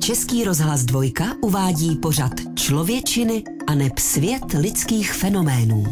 Český rozhlas Dvojka uvádí pořad Člověčiny a neb svět lidských fenoménů.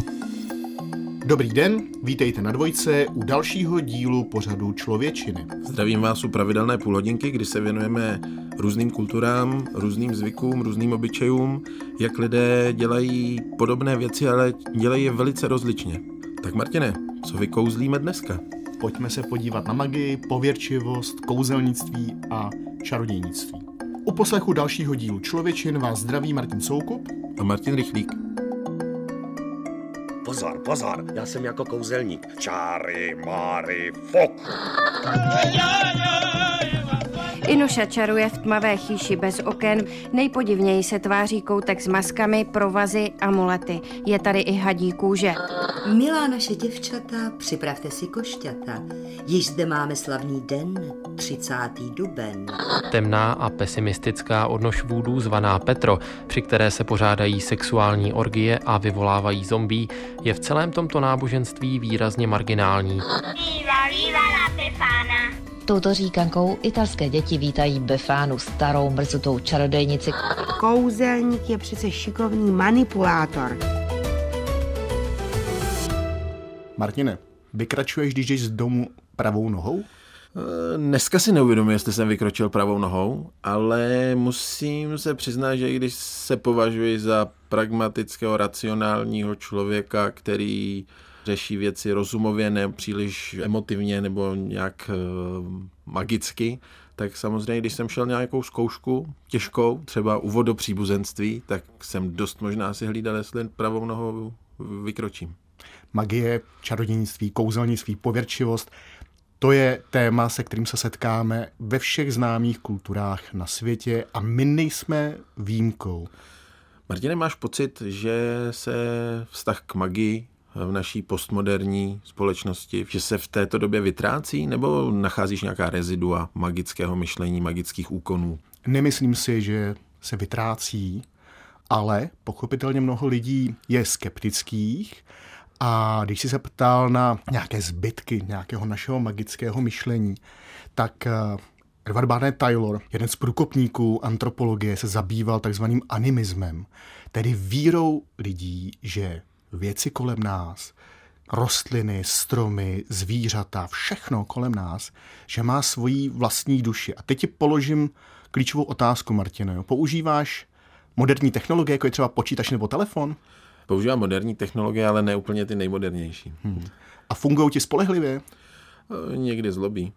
Dobrý den, vítejte na Dvojce u dalšího dílu pořadu Člověčiny. Zdravím vás u pravidelné půlhodinky, kdy se věnujeme různým kulturám, různým zvykům, různým obyčejům, jak lidé dělají podobné věci, ale dělají je velice rozličně. Tak Martine, co vykouzlíme dneska? Pojďme se podívat na magii, pověrčivost, kouzelnictví a čarodějnictví. U poslechu dalšího dílu Člověčin vás zdraví Martin Soukup a Martin Rychlík. Pozor, pozor, já jsem jako kouzelník. Čáry, máry, fok. Inuša čaruje v tmavé chýši bez oken, nejpodivněji se tváří koutek s maskami, provazy, amulety. Je tady i hadí kůže. Milá naše děvčata, připravte si košťata. Již zde máme slavný den, 30. duben. Temná a pesimistická odnož vůdů zvaná Petro, při které se pořádají sexuální orgie a vyvolávají zombí, je v celém tomto náboženství výrazně marginální. Viva, viva la Pefana! Touto říkankou italské děti vítají Befánu, starou mrzutou čarodejnici. Kouzelník je přece šikovný manipulátor. Martine, vykračuješ, když jdeš z domu pravou nohou? Eh, dneska si neuvědomuji, jestli jsem vykročil pravou nohou, ale musím se přiznat, že když se považuji za pragmatického, racionálního člověka, který řeší věci rozumově, ne příliš emotivně nebo nějak uh, magicky, tak samozřejmě, když jsem šel nějakou zkoušku těžkou, třeba úvod do příbuzenství, tak jsem dost možná si hlídal, jestli pravou nohou vykročím. Magie, čarodějnictví, kouzelnictví, pověrčivost, to je téma, se kterým se setkáme ve všech známých kulturách na světě a my nejsme výjimkou. Martine, máš pocit, že se vztah k magii v naší postmoderní společnosti, že se v této době vytrácí, nebo nacházíš nějaká rezidua magického myšlení, magických úkonů? Nemyslím si, že se vytrácí, ale pochopitelně mnoho lidí je skeptických a když si se ptal na nějaké zbytky nějakého našeho magického myšlení, tak eh, Edward Barnett Taylor, jeden z průkopníků antropologie, se zabýval takzvaným animismem, tedy vírou lidí, že věci kolem nás, rostliny, stromy, zvířata, všechno kolem nás, že má svoji vlastní duši. A teď ti položím klíčovou otázku, Martine. Používáš moderní technologie, jako je třeba počítač nebo telefon? Používám moderní technologie, ale ne úplně ty nejmodernější. Hmm. A fungují ti spolehlivě? E, někdy zlobí.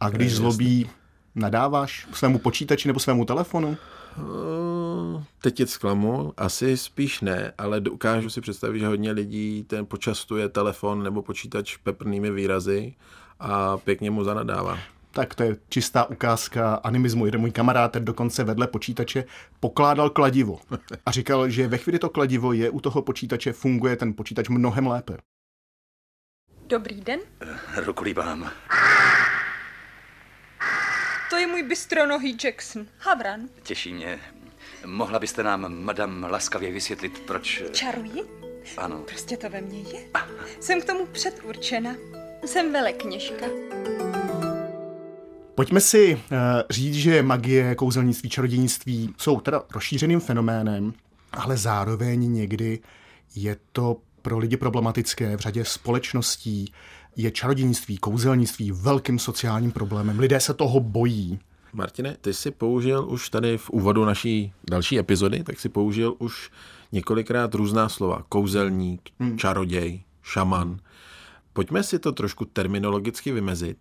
A když zlobí, nadáváš svému počítači nebo svému telefonu? Eh, teď tě zklamu, asi spíš ne, ale dokážu si představit, že hodně lidí ten počastuje telefon nebo počítač peprnými výrazy a pěkně mu zanadává. Tak to je čistá ukázka animismu. Jeden můj kamarád dokonce vedle počítače pokládal kladivo a říkal, že ve chvíli to kladivo je u toho počítače, funguje ten počítač mnohem lépe. Dobrý den. Rukulí vám. To je můj bystronohý Jackson. Havran. Těší mě. Mohla byste nám, madam, laskavě vysvětlit, proč... Čaruji? Ano. Prostě to ve mně je. Jsem k tomu předurčena. Jsem velekněžka. Pojďme si uh, říct, že magie, kouzelnictví, čarodějnictví jsou teda rozšířeným fenoménem, ale zároveň někdy je to pro lidi problematické v řadě společností, je čarodějnictví, kouzelnictví velkým sociálním problémem. Lidé se toho bojí. Martine, ty jsi použil už tady v úvodu naší další epizody, tak si použil už několikrát různá slova. Kouzelník, hmm. čaroděj, šaman. Pojďme si to trošku terminologicky vymezit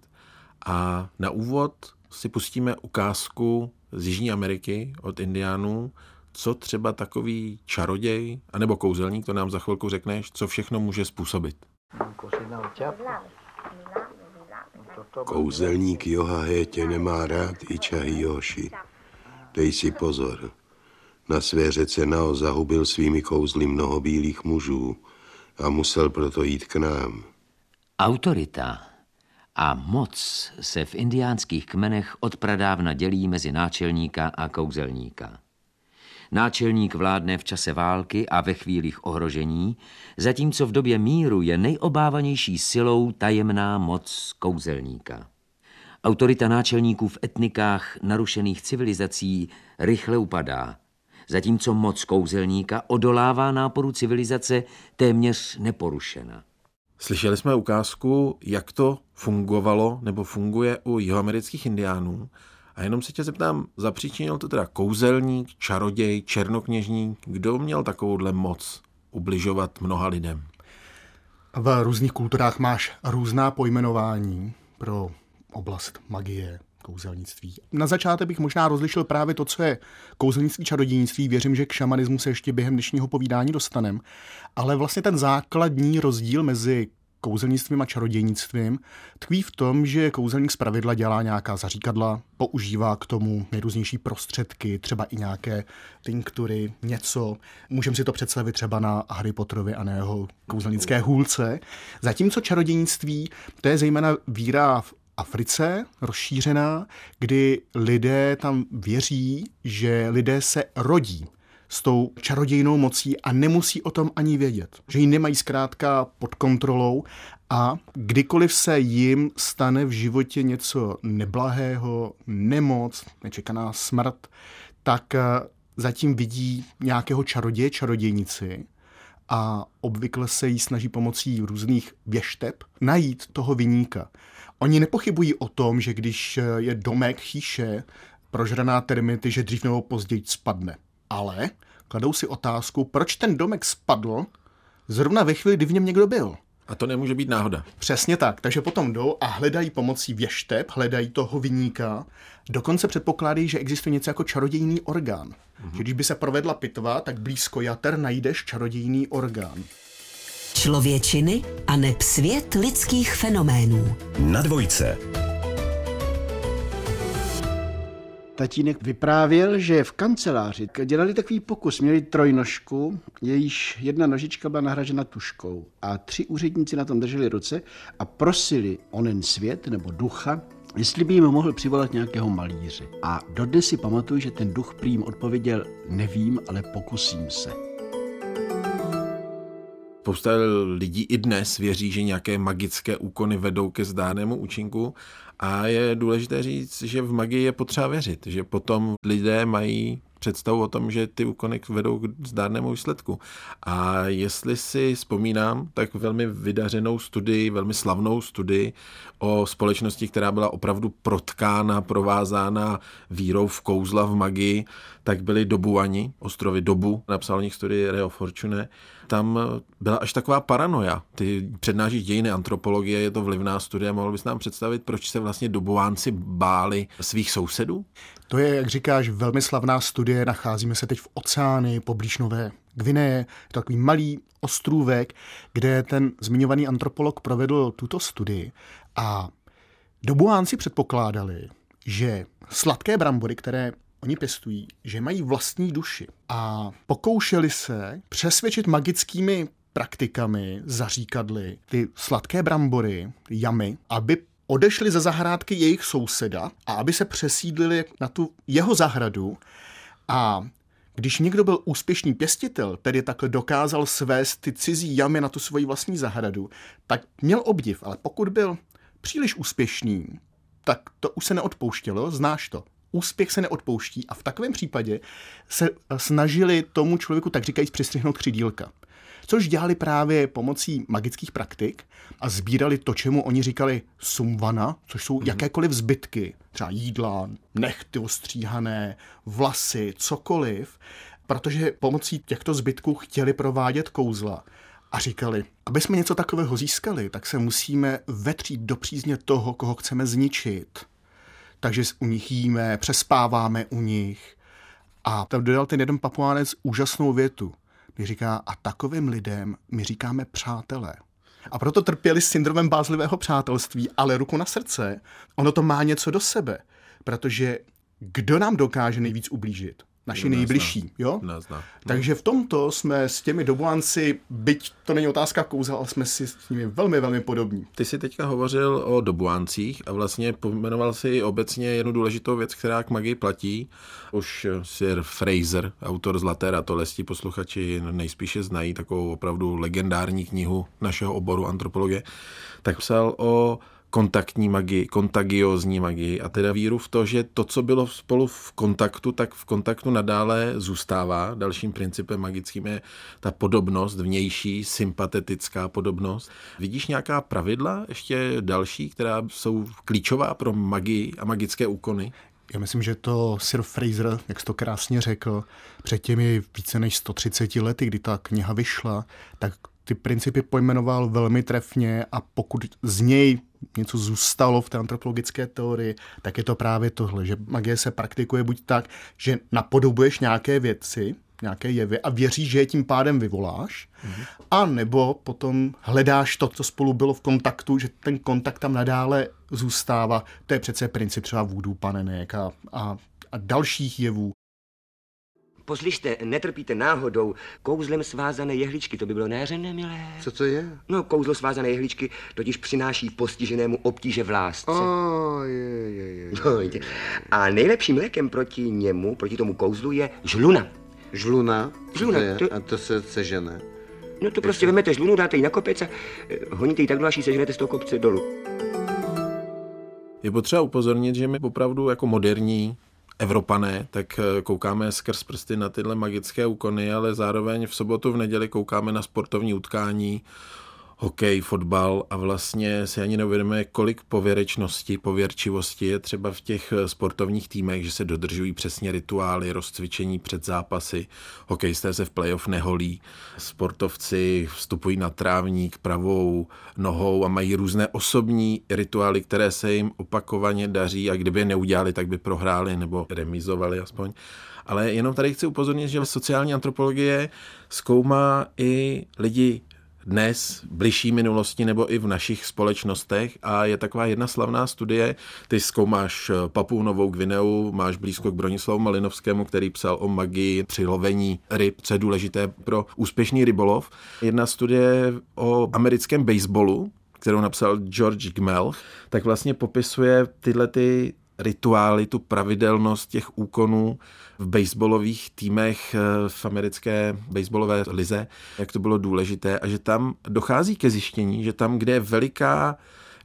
a na úvod si pustíme ukázku z Jižní Ameriky od indiánů, co třeba takový čaroděj, anebo kouzelník, to nám za chvilku řekneš, co všechno může způsobit. Kouzelník Johahe tě nemá rád i Čahiyoshi. Dej si pozor. Na své řece Nao zahubil svými kouzly mnoho bílých mužů a musel proto jít k nám. Autorita a moc se v indiánských kmenech od pradávna dělí mezi náčelníka a kouzelníka. Náčelník vládne v čase války a ve chvílích ohrožení, zatímco v době míru je nejobávanější silou tajemná moc kouzelníka. Autorita náčelníků v etnikách narušených civilizací rychle upadá, zatímco moc kouzelníka odolává náporu civilizace téměř neporušena. Slyšeli jsme ukázku, jak to fungovalo nebo funguje u jihoamerických indiánů. A jenom se tě zeptám, zapříčinil to teda kouzelník, čaroděj, černokněžník, kdo měl takovouhle moc ubližovat mnoha lidem? V různých kulturách máš různá pojmenování pro oblast magie, kouzelnictví. Na začátek bych možná rozlišil právě to, co je kouzelnictví, čarodějnictví. Věřím, že k šamanismu se ještě během dnešního povídání dostanem. Ale vlastně ten základní rozdíl mezi kouzelnictvím a čarodějnictvím tkví v tom, že kouzelník zpravidla dělá nějaká zaříkadla, používá k tomu nejrůznější prostředky, třeba i nějaké tinktury, něco. Můžeme si to představit třeba na Harry Potterovi a na jeho kouzelnické hůlce. Zatímco čarodějnictví, to je zejména víra v Africe rozšířená, kdy lidé tam věří, že lidé se rodí s tou čarodějnou mocí a nemusí o tom ani vědět. Že ji nemají zkrátka pod kontrolou a kdykoliv se jim stane v životě něco neblahého, nemoc, nečekaná smrt, tak eh, zatím vidí nějakého čaroděje, čarodějnici a obvykle se jí snaží pomocí různých věšteb najít toho vyníka. Oni nepochybují o tom, že když eh, je domek chýše prožraná termity, že dřív nebo později spadne. Ale kladou si otázku, proč ten domek spadl zrovna ve chvíli, kdy v něm někdo byl. A to nemůže být náhoda. Přesně tak. Takže potom jdou a hledají pomocí věšteb, hledají toho vyníka. Dokonce předpokládají, že existuje něco jako čarodějný orgán. Mm-hmm. Že když by se provedla pitva, tak blízko jater najdeš čarodějný orgán. Člověčiny a neb svět lidských fenoménů. Na dvojce. Tatínek vyprávěl, že v kanceláři dělali takový pokus, měli trojnožku, jejíž jedna nožička byla nahražena tuškou a tři úředníci na tom drželi ruce a prosili onen svět nebo ducha, jestli by jim mohl přivolat nějakého malíře. A dodnes si pamatuju, že ten duch prý jim odpověděl, nevím, ale pokusím se. Spousta lidí i dnes věří, že nějaké magické úkony vedou ke zdárnému účinku a je důležité říct, že v magii je potřeba věřit, že potom lidé mají představu o tom, že ty úkony vedou k zdárnému výsledku. A jestli si vzpomínám, tak velmi vydařenou studii, velmi slavnou studii o společnosti, která byla opravdu protkána, provázána vírou v kouzla, v magii, tak byly Dobuani, ostrovy Dobu, napsal o nich studii Reo Fortune. Tam byla až taková paranoja. Ty přednášíš dějiny antropologie, je to vlivná studie. Mohl bys nám představit, proč se vlastně Dobuánci báli svých sousedů? To je, jak říkáš, velmi slavná studie. Nacházíme se teď v oceány poblíž Nové Gvineje. Takový malý ostrůvek, kde ten zmiňovaný antropolog provedl tuto studii. A Dobuánci předpokládali, že sladké brambory, které oni pěstují, že mají vlastní duši. A pokoušeli se přesvědčit magickými praktikami, zaříkadly, ty sladké brambory, ty jamy, aby odešli ze zahrádky jejich souseda a aby se přesídlili na tu jeho zahradu a když někdo byl úspěšný pěstitel, tedy takhle dokázal svést ty cizí jamy na tu svoji vlastní zahradu, tak měl obdiv, ale pokud byl příliš úspěšný, tak to už se neodpouštělo, znáš to. Úspěch se neodpouští a v takovém případě se snažili tomu člověku, tak říkajíc, přistřihnout křidílka což dělali právě pomocí magických praktik a sbírali to, čemu oni říkali sumvana, což jsou mm-hmm. jakékoliv zbytky, třeba jídla, nechty ostříhané, vlasy, cokoliv, protože pomocí těchto zbytků chtěli provádět kouzla. A říkali, aby jsme něco takového získali, tak se musíme vetřít do přízně toho, koho chceme zničit. Takže u nich jíme, přespáváme u nich. A tam dodal ten jeden papuánec úžasnou větu mi říká, a takovým lidem my říkáme přátelé. A proto trpěli syndromem bázlivého přátelství, ale ruku na srdce, ono to má něco do sebe, protože kdo nám dokáže nejvíc ublížit? Naši nejbližší. Jo? Nezná. No. Takže v tomto jsme s těmi dobuanci, byť to není otázka kouzel, ale jsme si s nimi velmi, velmi podobní. Ty jsi teďka hovořil o dobuáncích a vlastně pojmenoval si obecně jednu důležitou věc, která k magii platí. Už Sir Fraser, autor Zlaté ratolesti, posluchači nejspíše znají takovou opravdu legendární knihu našeho oboru antropologie, tak psal o kontaktní magii, kontagiózní magii a teda víru v to, že to, co bylo spolu v kontaktu, tak v kontaktu nadále zůstává. Dalším principem magickým je ta podobnost, vnější, sympatetická podobnost. Vidíš nějaká pravidla ještě další, která jsou klíčová pro magii a magické úkony? Já myslím, že to Sir Fraser, jak jsi to krásně řekl, před těmi více než 130 lety, kdy ta kniha vyšla, tak ty principy pojmenoval velmi trefně a pokud z něj něco zůstalo v té antropologické teorii, tak je to právě tohle, že magie se praktikuje buď tak, že napodobuješ nějaké věci, nějaké jevy a věříš, že je tím pádem vyvoláš, mm-hmm. a nebo potom hledáš to, co spolu bylo v kontaktu, že ten kontakt tam nadále zůstává. To je přece princip třeba vůdů panenek a, a, a dalších jevů. Pozlište, netrpíte náhodou kouzlem svázané jehličky, to by bylo néřené, milé. Co to je? No, kouzlo svázané jehličky totiž přináší postiženému obtíže v lásce. Oh, je, je, je. No, je. A nejlepším lékem proti němu, proti tomu kouzlu je žluna. Žluna? Žluna. To je? To... A to se sežene. No to prostě vemete žlunu, dáte ji na kopec a eh, honíte ji tak dlouho, až ji seženete z toho kopce dolů. Je potřeba upozornit, že my opravdu jako moderní Evropané, tak eh, koukáme skrz prsty na tyhle magické úkony, ale zároveň v sobotu, v neděli koukáme na sportovní utkání, hokej, fotbal a vlastně si ani neuvědomuje, kolik pověrečnosti, pověrčivosti je třeba v těch eh, sportovních týmech, že se dodržují přesně rituály, rozcvičení před zápasy, hokejisté se v playoff neholí, sportovci vstupují na trávník pravou nohou a mají různé osobní rituály, které se jim opakovaně daří a kdyby je neudělali, tak by prohráli nebo remizovali aspoň. Ale jenom tady chci upozornit, že sociální antropologie zkoumá i lidi dnes, bližší minulosti nebo i v našich společnostech a je taková jedna slavná studie, ty zkoumáš eh, Papu Novou Gvineu, máš blízko k Bronislavu Malinovskému, který psal o magii při lovení ryb, co je důležité pro úspěšný rybolov. Jedna studie o americkém baseballu, kterou napsal George Gmel, tak vlastně popisuje tyhle ty rituály, tu pravidelnost těch úkonů v baseballových týmech eh, v americké baseballové lize, jak to bylo důležité a že tam dochází ke zjištění, že tam, kde je veliká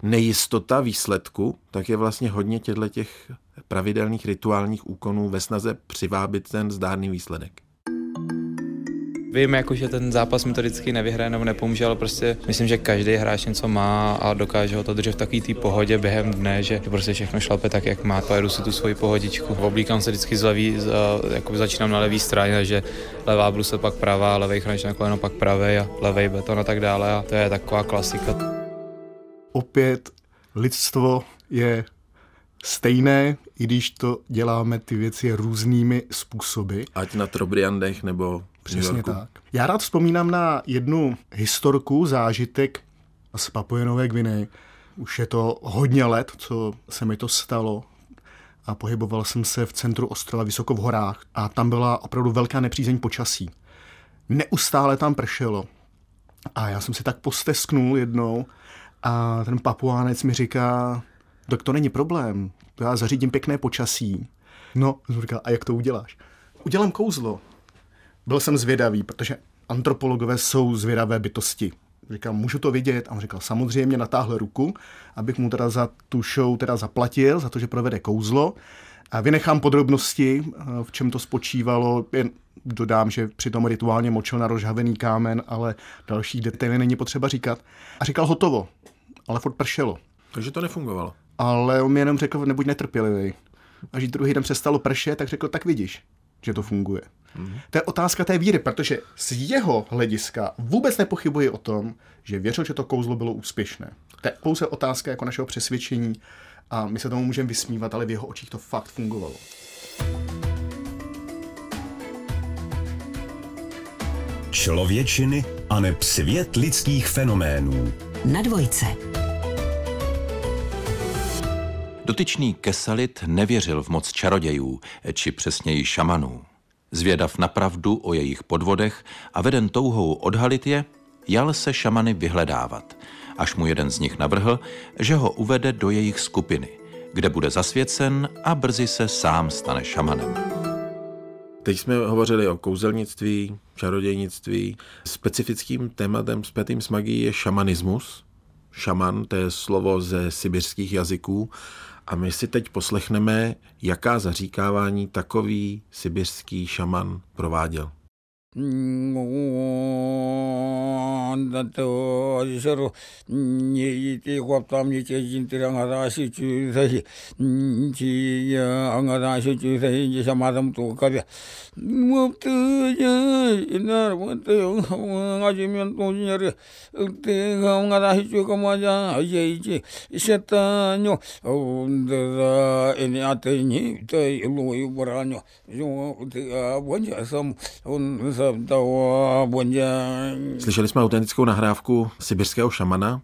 nejistota výsledku, tak je vlastně hodně těchto těch pravidelných rituálních úkonů ve snaze přivábit ten zdárný výsledek. Vím, jako, že ten zápas mi to vždycky nevyhraje nebo nepomůže, ale prostě myslím, že každý hráč něco má a dokáže ho to držet v takové té pohodě během dne, že prostě všechno šlape tak, jak má. Pojedu si tu svoji pohodičku. Oblíkám se vždycky z levý, jako začínám na levý straně, takže levá brusle pak pravá, levý chranič na koleno pak pravý a levý beton a tak dále. A to je taková klasika. Opět lidstvo je stejné, i když to děláme ty věci různými způsoby. Ať na Trobriandech nebo Přesně tak. Já rád vzpomínám na jednu historku, zážitek z Papujenové Gviny. Už je to hodně let, co se mi to stalo a pohyboval jsem se v centru ostrova vysoko v horách a tam byla opravdu velká nepřízeň počasí. Neustále tam pršelo. A já jsem si tak postesknul jednou a ten papuánec mi říká, tak to není problém, to já zařídím pěkné počasí. No, jsem říkal, a jak to uděláš? Udělám kouzlo. Byl jsem zvědavý, protože antropologové jsou zvědavé bytosti. Říkal, můžu to vidět? A on říkal, samozřejmě natáhl ruku, abych mu teda za tu show teda zaplatil, za to, že provede kouzlo. A vynechám podrobnosti, v čem to spočívalo. Jen dodám, že při tom rituálně močil na rozhavený kámen, ale další detaily není potřeba říkat. A říkal hotovo, ale furt pršelo. Takže to nefungovalo. Ale on mi jenom řekl, nebuď netrpělivý. Až druhý den přestalo pršet, tak řekl, tak vidíš, že to funguje. Mm-hmm. To je otázka té víry, protože z jeho hlediska vůbec nepochybuji o tom, že věřil, že to kouzlo bylo úspěšné. To je pouze otázka jako našeho přesvědčení a my se tomu můžeme vysmívat, ale v jeho očích to fakt fungovalo. Člověčiny a neb svět lidských fenoménů. Na dvojce. Dotyčný Kesalit nevěřil v moc čarodějů, či přesněji šamanů. Zvědav na pravdu o jejich podvodech a veden touhou odhalit je, jal se šamany vyhledávat, až mu jeden z nich navrhl, že ho uvede do jejich skupiny, kde bude zasvěcen a brzy se sám stane šamanem. Teď jsme hovořili o kouzelnictví, čarodějnictví. Specifickým tématem zpětým s magií je šamanismus. šaman, to je slovo ze sibirských jazyků. A my si teď poslechneme, jaká zaříkávání takový sibirský šaman prováděl. 다또 서로 니티 곱담 니티 진티랑 하다시 주사시 지야 angadashi 주사시 이제 사마담 또 가려 뭐뜨야 이날 뭐뜨 가지면 또 진짜리 때가 angadashi 주가 맞아 이제 이제 셋다뇨 온데다 이니 아테니 또 일로 이버라뇨 요 때가 뭔지 섬 Slyšeli jsme autentickou nahrávku sibirského šamana.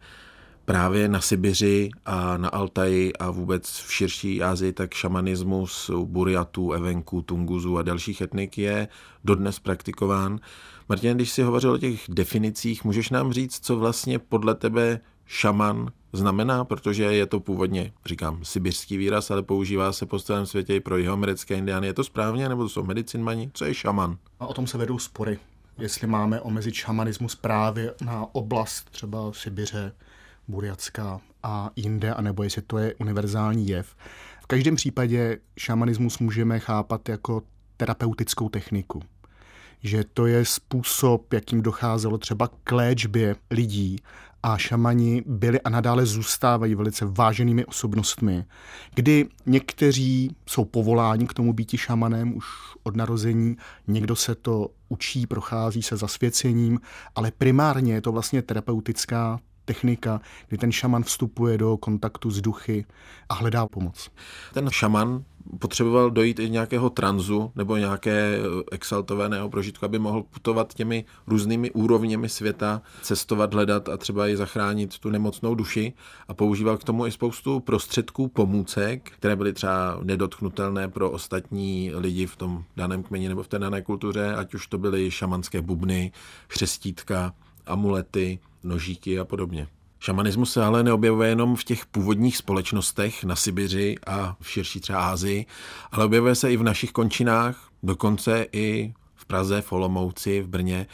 Právě na Sibiři a na Altaji a vůbec v širší Asii, tak šamanismus u Buriatů, Evenků, Tunguzů a dalších etnik je dodnes praktikován. Martin, když si hovořil o těch definicích, můžeš nám říct, co vlastně podle tebe šaman znamená, protože je to původně, říkám, sibirský výraz, ale používá se po celém světě i pro jihoamerické indiány. Je to správně, nebo to jsou medicinmani? Co je šaman? A o tom se vedou spory. Jestli máme omezit šamanismus právě na oblast třeba Sibiře, Buriacka a jinde, anebo jestli to je univerzální jev. V každém případě šamanismus můžeme chápat jako terapeutickou techniku že to je způsob, jakým docházelo třeba k léčbě lidí a šamani byli a nadále zůstávají velice váženými osobnostmi, kdy někteří jsou povoláni k tomu býti šamanem už od narození, někdo se to učí, prochází se zasvěcením, ale primárně je to vlastně terapeutická technika, kdy ten šaman vstupuje do kontaktu s duchy a hledá pomoc. Ten šaman potřeboval dojít i nějakého tranzu nebo nějaké exaltovaného prožitku, aby mohl putovat těmi různými úrovněmi světa, cestovat, hledat a třeba i zachránit tu nemocnou duši a používal k tomu i spoustu prostředků, pomůcek, které byly třeba nedotknutelné pro ostatní lidi v tom daném kmeni nebo v té dané kultuře, ať už to byly šamanské bubny, chřestítka, amulety, nožíky a podobně. Šamanismus se ale neobjevuje jenom v těch původních společnostech na Sibiři a v širší třeba Ázii, ale objevuje se i v našich končinách, dokonce i v Praze, v Olomouci, v Brně.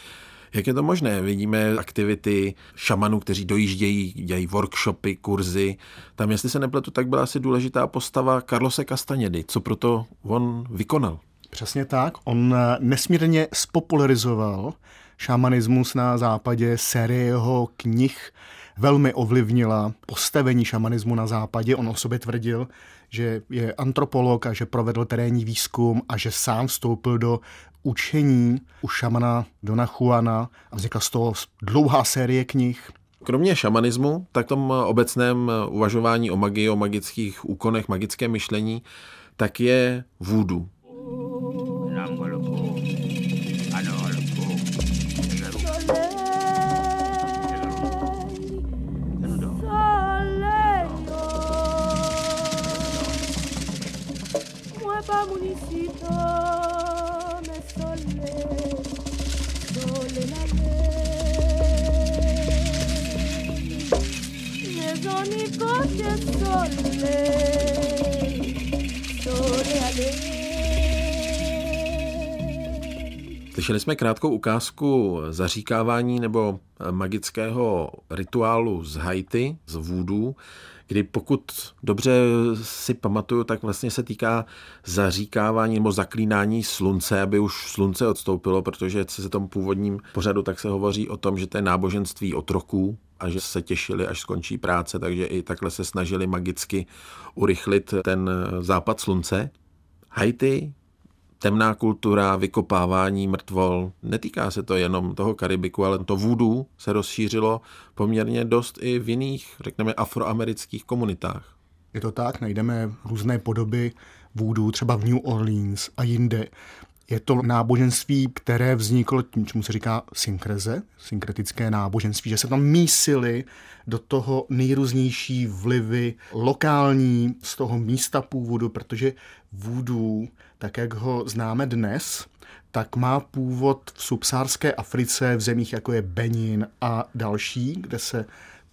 Jak je to možné? Vidíme aktivity šamanů, kteří dojíždějí, dělají workshopy, kurzy. Tam, jestli se nepletu, tak byla asi důležitá postava Carlose Castanědy. Co proto on vykonal? Přesně tak. On nesmírně spopularizoval šamanismus na západě, série jeho knih velmi ovlivnila postavení šamanismu na západě. On o sobě tvrdil, že je antropolog a že provedl terénní výzkum a že sám vstoupil do učení u šamana Dona Juana a vznikla z toho dlouhá série knih. Kromě šamanismu, tak tom obecném uvažování o magii, o magických úkonech, magické myšlení, tak je vůdu. Municito me sole, sole la me zonico che sole, sole ale. Slyšeli jsme krátkou ukázku zaříkávání nebo magického rituálu z Haiti, z voodoo kdy pokud dobře si pamatuju, tak vlastně se týká zaříkávání nebo zaklínání slunce, aby už slunce odstoupilo, protože se tom původním pořadu tak se hovoří o tom, že to je náboženství otroků, a že se těšili, až skončí práce, takže i takhle se snažili magicky urychlit ten západ slunce. Haiti temná kultura, vykopávání mrtvol. Netýká se to jenom toho Karibiku, ale to vůdu se rozšířilo poměrně dost i v jiných, řekněme, afroamerických komunitách. Je to tak, najdeme různé podoby vůdu, třeba v New Orleans a jinde. Je to náboženství, které vzniklo tím, čemu se říká synkreze, synkretické náboženství, že se tam mísily do toho nejrůznější vlivy lokální z toho místa původu, protože vůdu, tak jak ho známe dnes, tak má původ v subsárské Africe, v zemích jako je Benin a další, kde se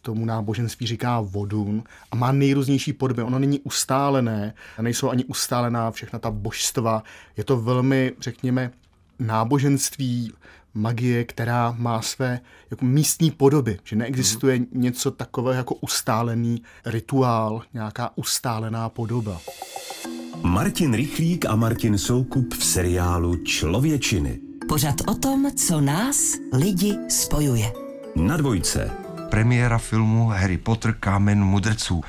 tomu náboženství říká vodun a má nejrůznější podoby. Ono není ustálené, nejsou ani ustálená všechna ta božstva. Je to velmi, řekněme, náboženství magie, která má své jako místní podoby, že neexistuje mm. něco takového jako ustálený rituál, nějaká ustálená podoba. Martin Rychlík a Martin Soukup v seriálu Člověčiny. Pořad o tom, co nás, lidi, spojuje. Na dvojce. Premiéra filmu Harry Potter Kámen mudrců.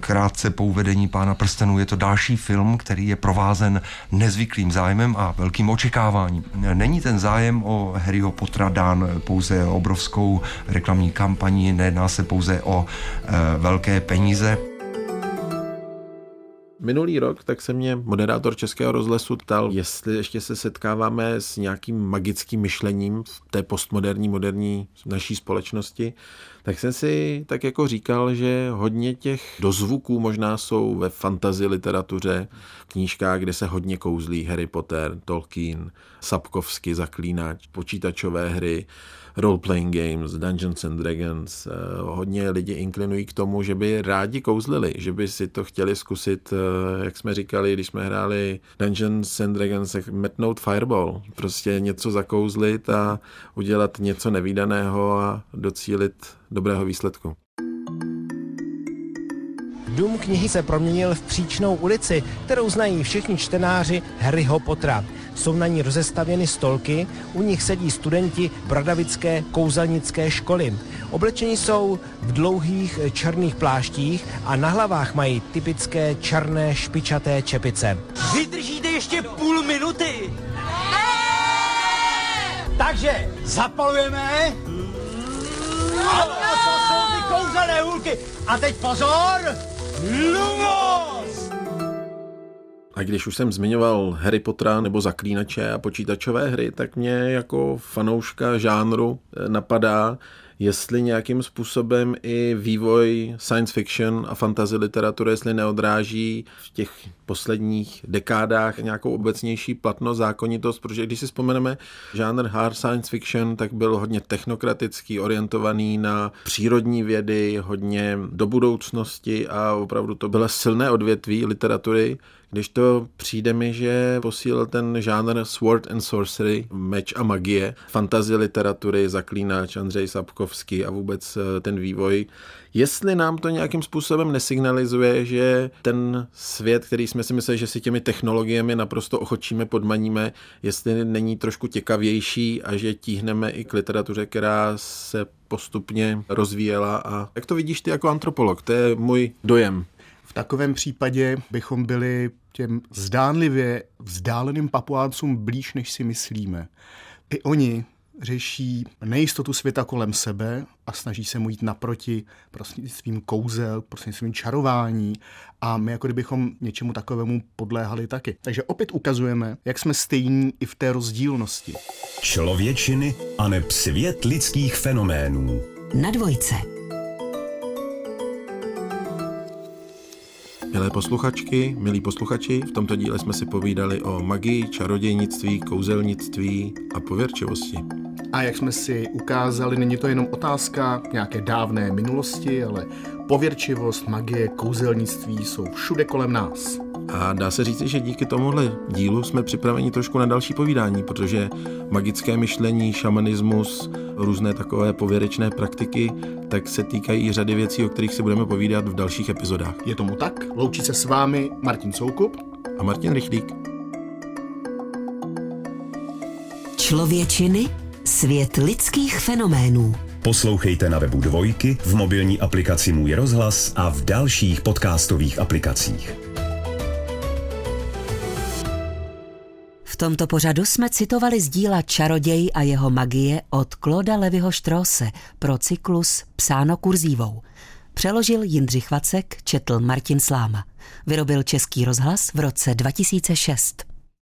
Krátce po uvedení Pána prstenů je to další film, který je provázen nezvyklým zájmem a velkým očekáváním. Není ten zájem o Harryho Pottera dán pouze obrovskou reklamní kampaní, nejedná se pouze o e, velké peníze. Minulý rok tak se mě moderátor Českého rozhlasu ptal, jestli ještě se setkáváme s nějakým magickým myšlením v té postmoderní, moderní naší společnosti, tak jsem si tak jako říkal, že hodně těch dozvuků možná jsou ve fantasy literatuře, knížkách, kde se hodně kouzlí Harry Potter, Tolkien, Sapkovsky, Zaklínač, počítačové hry, role-playing games, Dungeons and Dragons. Eh, hodně lidi inklinují k tomu, že by rádi kouzlili, že by si to chtěli zkusit, eh, jak jsme říkali, když jsme hráli Dungeons and Dragons, metnout fireball, prostě něco zakouzlit a udělat něco nevýdaného a docílit dobrého výsledku. Dům knihy se proměnil v příčnou ulici, kterou znají všichni čtenáři Harryho Pottera. Jsou na ní rozestavěny stolky, u nich sedí studenti Bradavické kouzelnické školy. Oblečení jsou v dlouhých černých pláštích a na hlavách mají typické černé špičaté čepice. Vydržíte ještě půl minuty? Takže zapalujeme. A to jsou ty kouzelné hůlky. A teď pozor! Lumos! A když už jsem zmiňoval Harry Pottera nebo Zaklínače a počítačové hry, tak mě jako fanouška žánru eh, napadá, jestli nějakým způsobem i vývoj science fiction a fantasy literatury, jestli neodráží v těch posledních dekádách nějakou obecnější platnost, zákonitost, protože když si vzpomeneme, žánr hard science fiction tak byl hodně technokratický, orientovaný na přírodní vědy, hodně do budoucnosti a opravdu to bylo silné odvětví literatury, když to přijde mi, že posílil ten žánr Sword and Sorcery, meč a magie, fantasy literatury, zaklínač Andřej Sapkovský a vůbec eh, ten vývoj, jestli nám to nějakým způsobem nesignalizuje, že ten svět, který jsme si mysleli, že si těmi technologiemi naprosto ochočíme, podmaníme, jestli není trošku těkavější a že tíhneme i k literatuře, která se postupně rozvíjela. A jak to vidíš ty jako antropolog? To je můj dojem. V takovém případě bychom byli těm zdánlivě vzdáleným papuáncům blíž, než si myslíme. I oni řeší nejistotu světa kolem sebe a snaží se mu jít naproti prostřednictvím kouzel, prostřednictvím čarování a my jako kdybychom něčemu takovému podléhali taky. Takže opět ukazujeme, jak jsme stejní i v té rozdílnosti. Člověčiny a neb svět lidských fenoménů. Na dvojce. Milé posluchačky, milí posluchači, v tomto díle jsme si povídali o magii, čarodějnictví, kouzelnictví a pověrčivosti. A jak jsme si ukázali, není to jenom otázka nějaké dávné minulosti, ale pověrčivost, magie, kouzelnictví jsou všude kolem nás. A dá se říct, že díky tomuhle dílu jsme připraveni trošku na další povídání, protože magické myšlení, šamanismus, různé takové pověrečné praktiky, tak se týkají řady věcí, o kterých si budeme povídat v dalších epizodách. Je tomu tak? Loučí se s vámi Martin Soukup a Martin Rychlík. Člověčiny Svět lidských fenoménů. Poslouchejte na webu Dvojky, v mobilní aplikaci Můj rozhlas a v dalších podcastových aplikacích. Tomto pořadu jsme citovali z díla Čaroděj a jeho magie od Kloda Levyho Štróse pro cyklus Psáno kurzívou. Přeložil Jindřich Vacek, četl Martin Sláma. Vyrobil Český rozhlas v roce 2006.